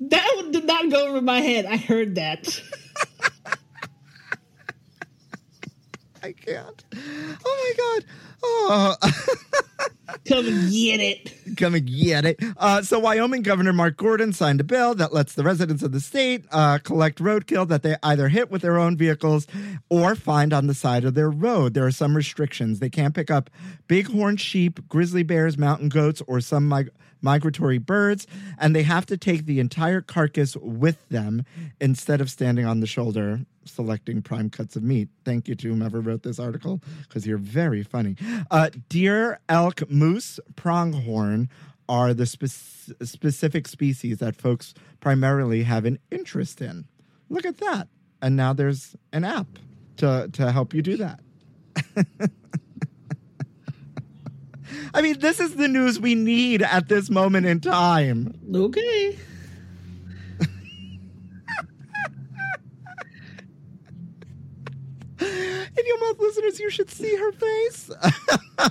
that one did not go over my head. I heard that. I can't. Oh my god. Oh. Come and get it. Come and get it. Uh, so, Wyoming Governor Mark Gordon signed a bill that lets the residents of the state uh, collect roadkill that they either hit with their own vehicles or find on the side of their road. There are some restrictions. They can't pick up bighorn sheep, grizzly bears, mountain goats, or some mig- migratory birds, and they have to take the entire carcass with them instead of standing on the shoulder selecting prime cuts of meat. Thank you to whomever wrote this article because you're very funny. Uh, deer, elk, moose, pronghorn are the spec- specific species that folks primarily have an interest in. Look at that. And now there's an app to, to help you do that. I mean, this is the news we need at this moment in time. Okay. In your mouth, listeners, you should see her face.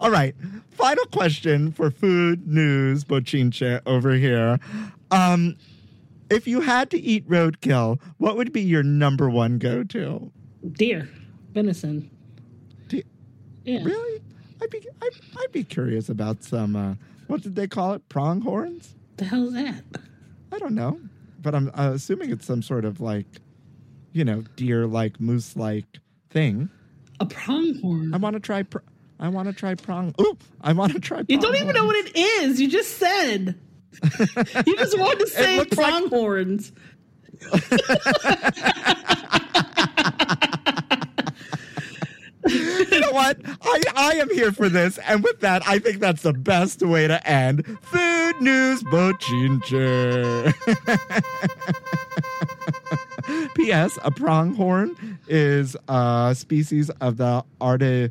All right. Final question for food news, Bochinche over here. Um, if you had to eat roadkill, what would be your number one go to? Deer. Venison. Yeah. Really? I'd be I'd, I'd be curious about some uh, what did they call it? Pronghorns? The hell is that? I don't know, but I'm uh, assuming it's some sort of like, you know, deer-like, moose-like thing. A pronghorn. I want to try. Pr- I want to try prong. Ooh, I want to try. you don't even know what it is. You just said. you just wanted to say pronghorns. like- pronghorns. You know what? I, I am here for this, and with that, I think that's the best way to end food news bochinche. P.S. A pronghorn is a species of the Arti-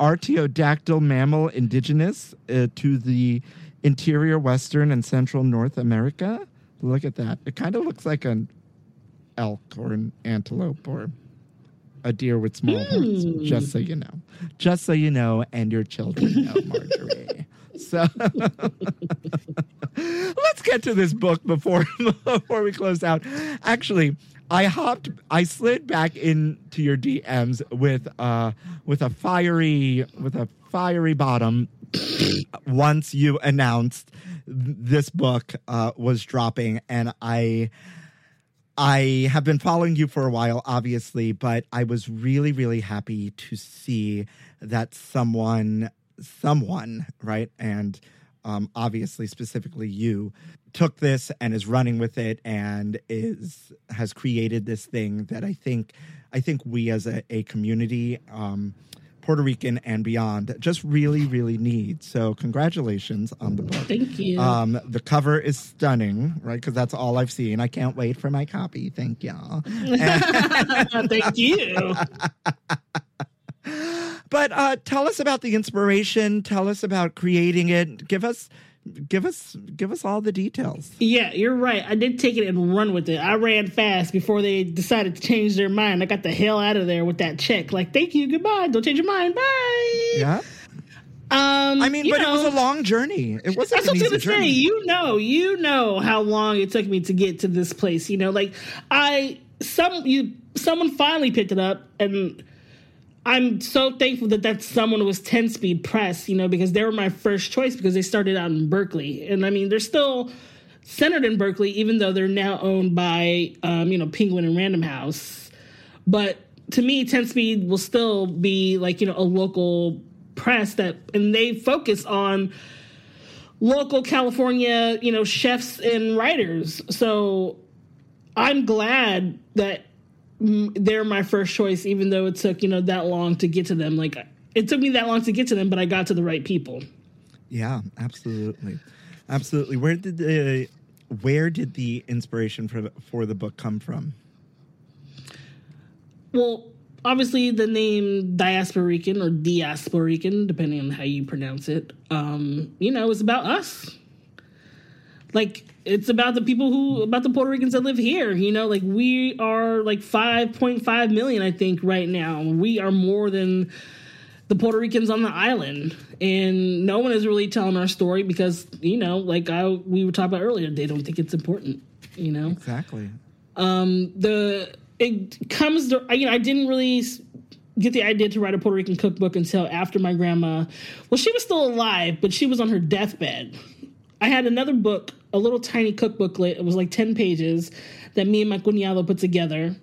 Artiodactyl mammal indigenous uh, to the interior, western, and central North America. Look at that. It kind of looks like an elk or an antelope or a deer with small horns, just so you know. Just so you know, and your children know, Marjorie. So let's get to this book before before we close out. Actually, I hopped, I slid back into your DMs with uh with a fiery with a fiery bottom once you announced this book uh, was dropping, and I. I have been following you for a while, obviously, but I was really, really happy to see that someone, someone, right, and um, obviously specifically you, took this and is running with it and is has created this thing that I think, I think we as a, a community, um, Puerto Rican and beyond, just really, really need. So, congratulations on the book. Thank you. Um, the cover is stunning, right? Because that's all I've seen. I can't wait for my copy. Thank y'all. Thank you. But uh, tell us about the inspiration. Tell us about creating it. Give us, give us, give us all the details. Yeah, you're right. I did take it and run with it. I ran fast before they decided to change their mind. I got the hell out of there with that check. Like, thank you, goodbye. Don't change your mind. Bye. Yeah. Um, I mean, but know, it was a long journey. It wasn't That's what I was gonna say. journey. You know, you know how long it took me to get to this place. You know, like I some you someone finally picked it up, and I'm so thankful that that someone was Ten Speed Press. You know, because they were my first choice because they started out in Berkeley, and I mean they're still centered in Berkeley, even though they're now owned by um, you know Penguin and Random House. But to me, Ten Speed will still be like you know a local press that, and they focus on local California, you know, chefs and writers. So I'm glad that they're my first choice, even though it took you know that long to get to them. Like it took me that long to get to them, but I got to the right people. Yeah, absolutely, absolutely. Where did the where did the inspiration for the, for the book come from? Well, obviously the name Diasporican or Diasporican, depending on how you pronounce it, um, you know, is about us. Like it's about the people who about the Puerto Ricans that live here, you know, like we are like 5.5 million I think right now. We are more than the Puerto Ricans on the island. And no one is really telling our story because, you know, like I we were talking about earlier, they don't think it's important, you know Exactly. um the it comes to you know i didn't really get the idea to write a puerto rican cookbook until after my grandma well she was still alive but she was on her deathbed i had another book a little tiny cookbooklet. It was like 10 pages that me and my cuñado put together.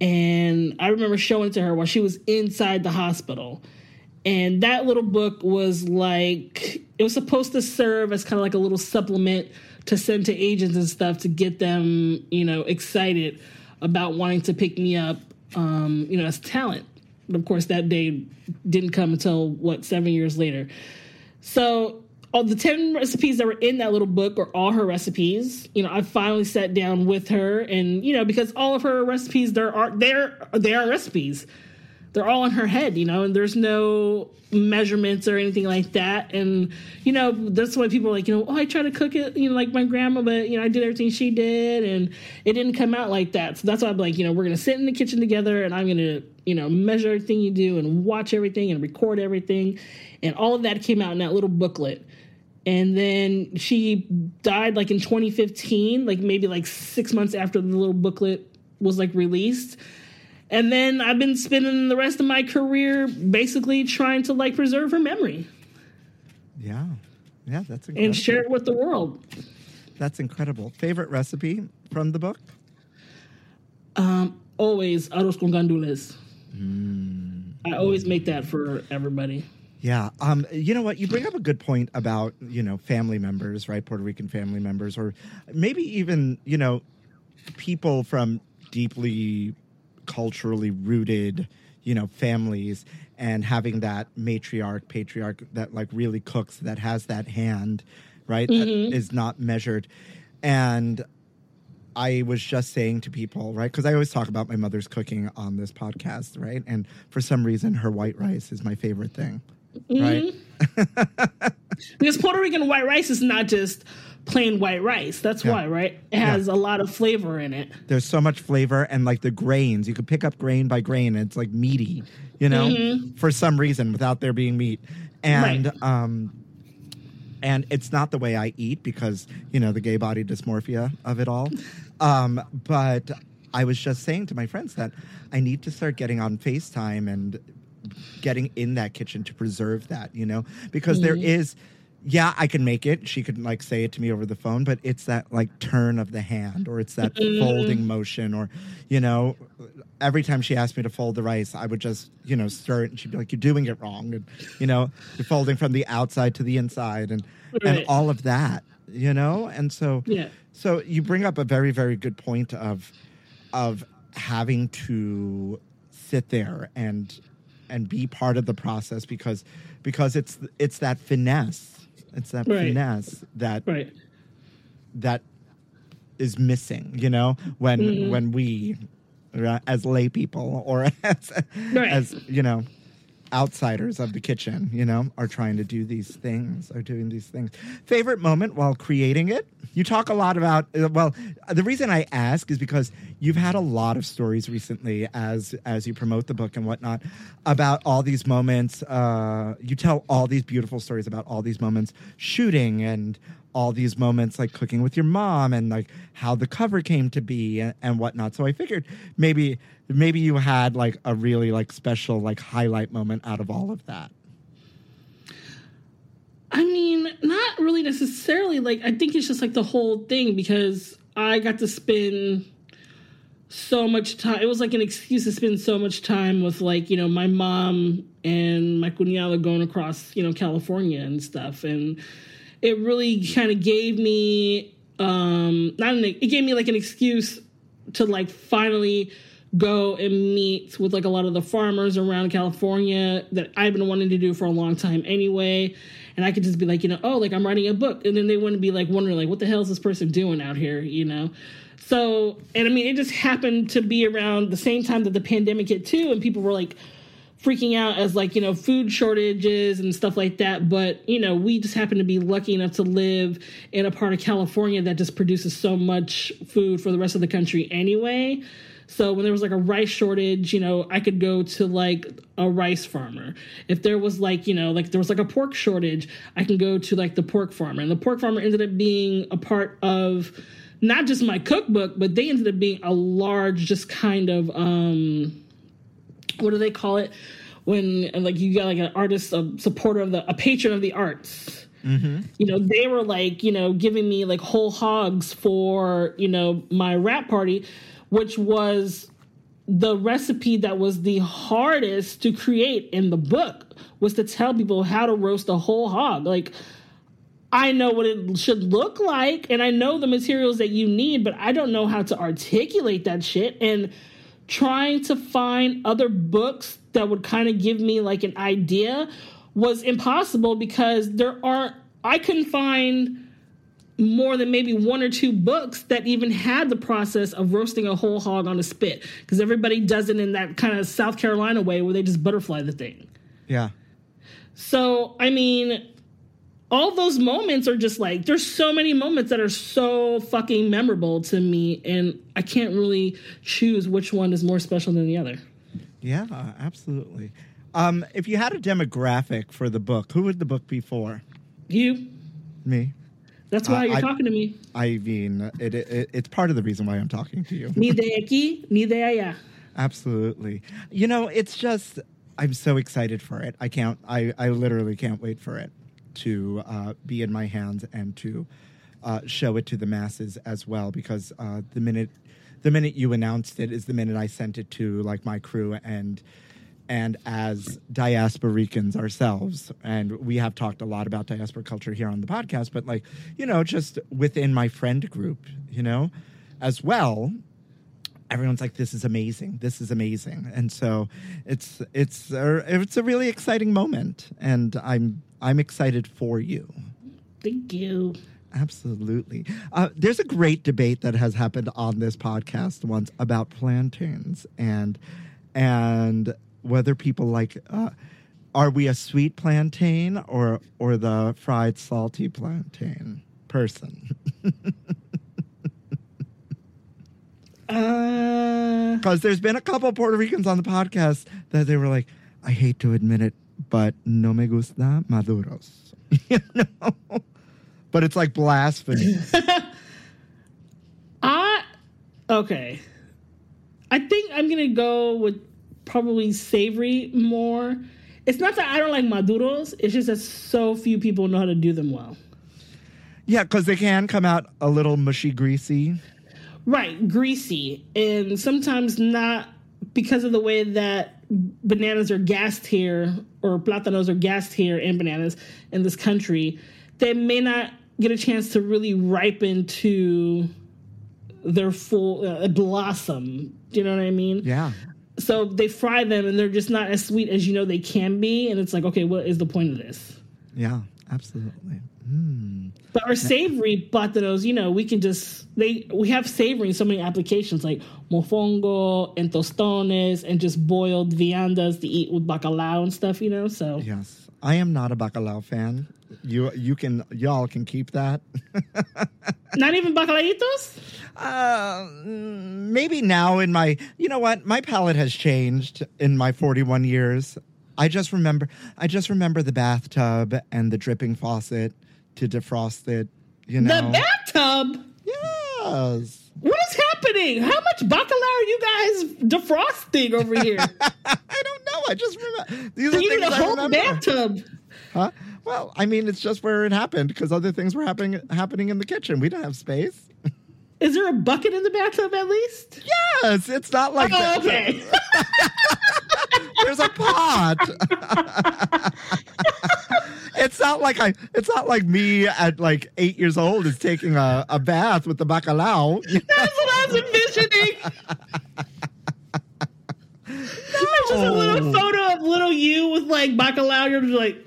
And i remember showing it to her while she was inside the hospital. And that little book was like it was supposed to serve as kind of like a little supplement to send to agents and stuff to get them you know excited about wanting to pick me up um, you know as talent. But of course that day didn't come until what seven years later. So all the 10 recipes that were in that little book are all her recipes you know i finally sat down with her and you know because all of her recipes there are they're they are recipes they're all in her head, you know, and there's no measurements or anything like that. And, you know, that's why people like, you know, oh, I try to cook it, you know, like my grandma, but, you know, I did everything she did and it didn't come out like that. So that's why I'm like, you know, we're going to sit in the kitchen together and I'm going to, you know, measure everything you do and watch everything and record everything. And all of that came out in that little booklet. And then she died like in 2015, like maybe like six months after the little booklet was like released and then I've been spending the rest of my career basically trying to like preserve her memory Yeah, yeah, that's incredible. and share it with the world. That's incredible. Favorite recipe from the book? Um, always arroz con gandules. I always make that for everybody. Yeah. Um, you know what? You bring up a good point about, you know, family members, right? Puerto Rican family members, or maybe even, you know, people from deeply culturally rooted, you know, families and having that matriarch, patriarch that like really cooks, that has that hand, right? That is not measured. And I was just saying to people, right? Because I always talk about my mother's cooking on this podcast, right? And for some reason, her white rice is my favorite thing, right? Because Puerto Rican white rice is not just plain white rice. That's Yeah. why, right? It has a lot of flavor in it. There's so much flavor and like the grains, you could pick up grain by grain, and it's like meaty, you know, for some reason without there being meat. And Right. um, and it's not the way I eat because you know the gay body dysmorphia of it all. Um, but I was just saying to my friends that I need to start getting on FaceTime and getting in that kitchen to preserve that, you know, because there mm-hmm. is. Yeah, I can make it. She could like say it to me over the phone, but it's that like turn of the hand or it's that folding mm. motion or you know, every time she asked me to fold the rice, I would just, you know, stir it and she'd be like, You're doing it wrong. And you know, you're folding from the outside to the inside and and all of that, you know? And so Yeah. so you bring up a very, very good point of of having to sit there and and be part of the process because because it's it's that finesse. It's that Right. finesse that Right. that is missing, you know, when when we uh, as lay people or as Right. as you know outsiders of the kitchen, you know, are trying to do these things, are doing these things. Favorite moment while creating it? You talk a lot about, uh, well, the reason I ask is because you've had a lot of stories recently as as you promote the book and whatnot about all these moments. Uh, you tell all these beautiful stories about all these moments shooting and all these moments like cooking with your mom and like how the cover came to be and, and whatnot. So I figured maybe maybe you had like a really like special like highlight moment out of all of that. I mean, not really necessarily. Like, I think it's just like the whole thing because I got to spend so much time. It was like an excuse to spend so much time with like you know my mom and my cuñada going across you know California and stuff, and it really kind of gave me um not an, it gave me like an excuse to like finally go and meet with like a lot of the farmers around California that I've been wanting to do for a long time anyway. And I could just be like, you know, oh, like I'm writing a book. And then they wouldn't be like wondering, like, what the hell is this person doing out here, you know? So, and I mean, it just happened to be around the same time that the pandemic hit too. And people were like, freaking out as like you know food shortages and stuff like that but you know we just happen to be lucky enough to live in a part of california that just produces so much food for the rest of the country anyway so when there was like a rice shortage, you know, I could go to like a rice farmer. If there was like, you know, like there was like a pork shortage, I can go to like the pork farmer. And the pork farmer ended up being a part of not just my cookbook, but they ended up being a large, just kind of um what do they call it? When like you got like an artist, a supporter of the a patron of the arts. Mm-hmm. You know, they were like, you know, giving me like whole hogs for, you know, my rap party which was the recipe that was the hardest to create in the book was to tell people how to roast a whole hog. Like I know what it should look like and I know the materials that you need, but I don't know how to articulate that shit and trying to find other books that would kind of give me like an idea was impossible because there aren't I couldn't find more than maybe one or two books that even had the process of roasting a whole hog on a spit because everybody does it in that kind of South Carolina way where they just butterfly the thing. Yeah. So, I mean, all those moments are just like there's so many moments that are so fucking memorable to me and I can't really choose which one is more special than the other. Yeah, absolutely. Um, if you had a demographic for the book, who would the book be for? You? Me. That's why Uh, you're I- talking to me. I mean, it, it, it's part of the reason why I'm talking to you. Ni de aquí, ni de allá. Absolutely. You know, it's just I'm so excited for it. I can't. I I literally can't wait for it to uh, be in my hands and to uh, show it to the masses as well. Because uh, the minute the minute you announced it is the minute I sent it to like my crew and and as diasporicans ourselves and we have talked a lot about diaspora culture here on the podcast but like you know just within my friend group you know as well everyone's like this is amazing. This is amazing. And so it's it's a, it's a really exciting moment and i'm i'm excited for you. Thank you. absolutely. Uh, there's a great debate that has happened on this podcast once about plantains and and whether people like uh, are we a sweet plantain or or the fried salty plantain person Uh, Because there's been a couple Puerto Ricans on the podcast that they were like, I hate to admit it, but no me gusta maduros. you know? But it's like blasphemy. I okay. I think I'm gonna go with probably savory more. It's not that I don't like maduros. It's just that so few people know how to do them well. yeah, because they can come out a little mushy, greasy. Right, greasy, and sometimes not because of the way that bananas are gassed here or plátanos are gassed here and bananas in this country. They may not get a chance to really ripen to their full uh, blossom. Do you know what I mean? Yeah. so they fry them and they're just not as sweet as you know they can be and it's like okay what is the point of this Yeah, absolutely. Mm. But our savory platanos, you know, we can just they we have savory in so many applications like mofongo and tostones and just boiled viandas to eat with bacalao and stuff, you know. So Yes, I am not a bacalao fan. You you can y'all can keep that. not even bacalaitos. Uh, maybe now in my, you know what? My palate has changed in my 41 years. I just remember, I just remember the bathtub and the dripping faucet to defrost it. You know, The bathtub. yes. What is happening? How much bacalao are you guys defrosting over here? I don't know. I just remember these are you need things a I whole bathtub. Huh? Well, I mean, it's just where it happened because other things were happening happening in the kitchen. We don't have space. Is there a bucket in the bathtub at least? Yes, it's not like Oh, that. okay. There's a pot. it's not like I. It's not like me at like eight years old is taking a, a bath with the bacalao. That's what I was envisioning. It's just a little photo of little you with like bacalao. You're just like.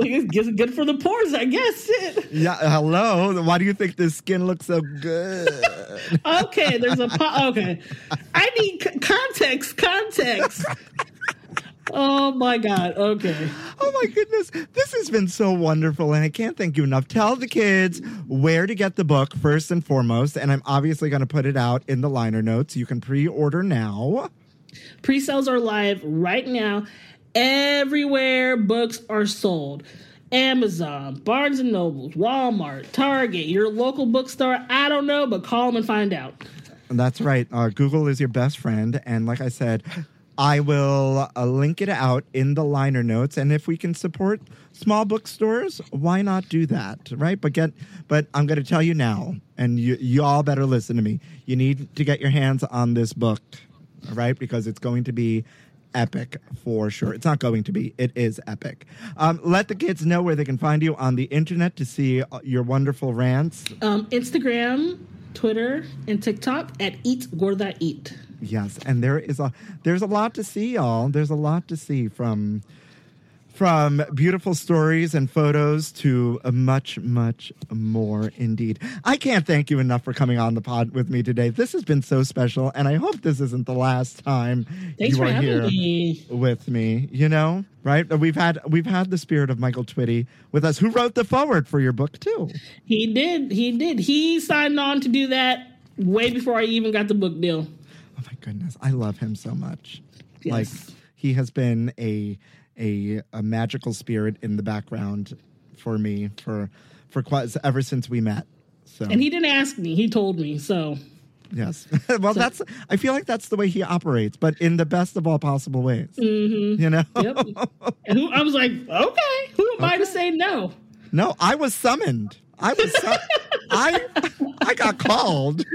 Like it's good for the pores, I guess. Yeah. Hello. Why do you think this skin looks so good? Okay, there's a po- okay. I need c- context. Context. Oh my god. Okay. Oh my goodness. This has been so wonderful, and I can't thank you enough. Tell the kids where to get the book first and foremost, and I'm obviously going to put it out in the liner notes. You can pre-order now. Pre-sales are live right now. Everywhere books are sold. Amazon, Barnes and Nobles, Walmart, Target, your local bookstore. I don't know, but call them and find out. That's right. Uh, Google is your best friend. And like I said, I will uh, link it out in the liner notes. And if we can support small bookstores, why not do that? Right. But get, but I'm going to tell you now, and you, you all better listen to me. You need to get your hands on this book, right? Because it's going to be epic for sure. It's not going to be, it is epic. Um, let the kids know where they can find you on the internet to see uh, your wonderful rants. Um, Instagram, Twitter, and TikTok at Eat Gorda Eat. Yes, and there is a there's a lot to see, y'all. There's a lot to see from from beautiful stories and photos to a much, much more indeed. I can't thank you enough for coming on the pod with me today. This has been so special, and I hope this isn't the last time Thanks you for are having here me. with me. You know, right? We've had we've had the spirit of Michael Twitty with us, who wrote the foreword for your book too. He did. He did. He signed on to do that way before I even got the book deal. Oh my goodness, I love him so much. Yes. Like he has been a a a magical spirit in the background for me for for quite ever since we met. So And he didn't ask me. He told me. So yes, well that's I feel like that's the way he operates, but in the best of all possible ways. Mm-hmm. You know, Yep. and who, I was like, okay, who am I to say no? no, I was summoned. I was su- I I got called.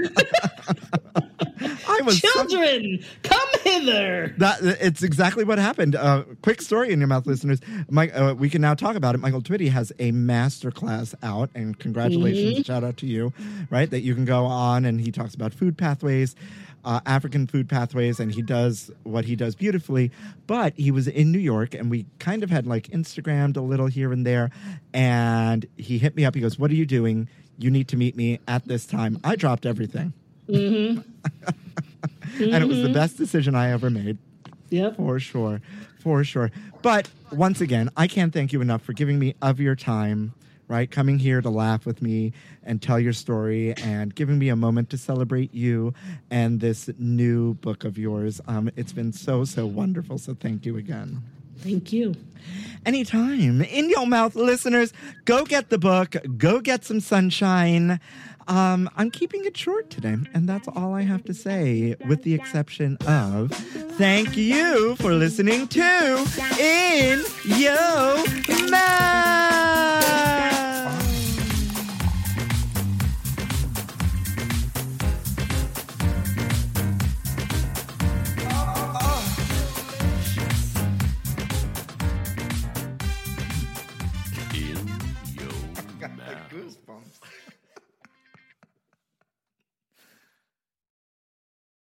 I was. Children, come hither. That it's exactly what happened. Uh, quick story in your mouth, listeners. Mike, uh, we can now talk about it. Michael Twitty has a master class out, and congratulations, shout out to you, right? That you can go on, and he talks about food pathways, uh, African food pathways, and he does what he does beautifully. But he was in New York, and we kind of had like Instagrammed a little here and there, and he hit me up. He goes, "What are you doing? You need to meet me at this time." I dropped everything. And it was the best decision I ever made. Yep. For sure. For sure. But once again, I can't thank you enough for giving me of your time, right? Coming here to laugh with me and tell your story and giving me a moment to celebrate you and this new book of yours. Um, it's been so, so wonderful. So thank you again. Thank you. Anytime. In your mouth, listeners, go get the book, go get some sunshine. Um, I'm keeping it short today, and that's all I have to say, with the exception of thank you for listening to In Yo Mouth.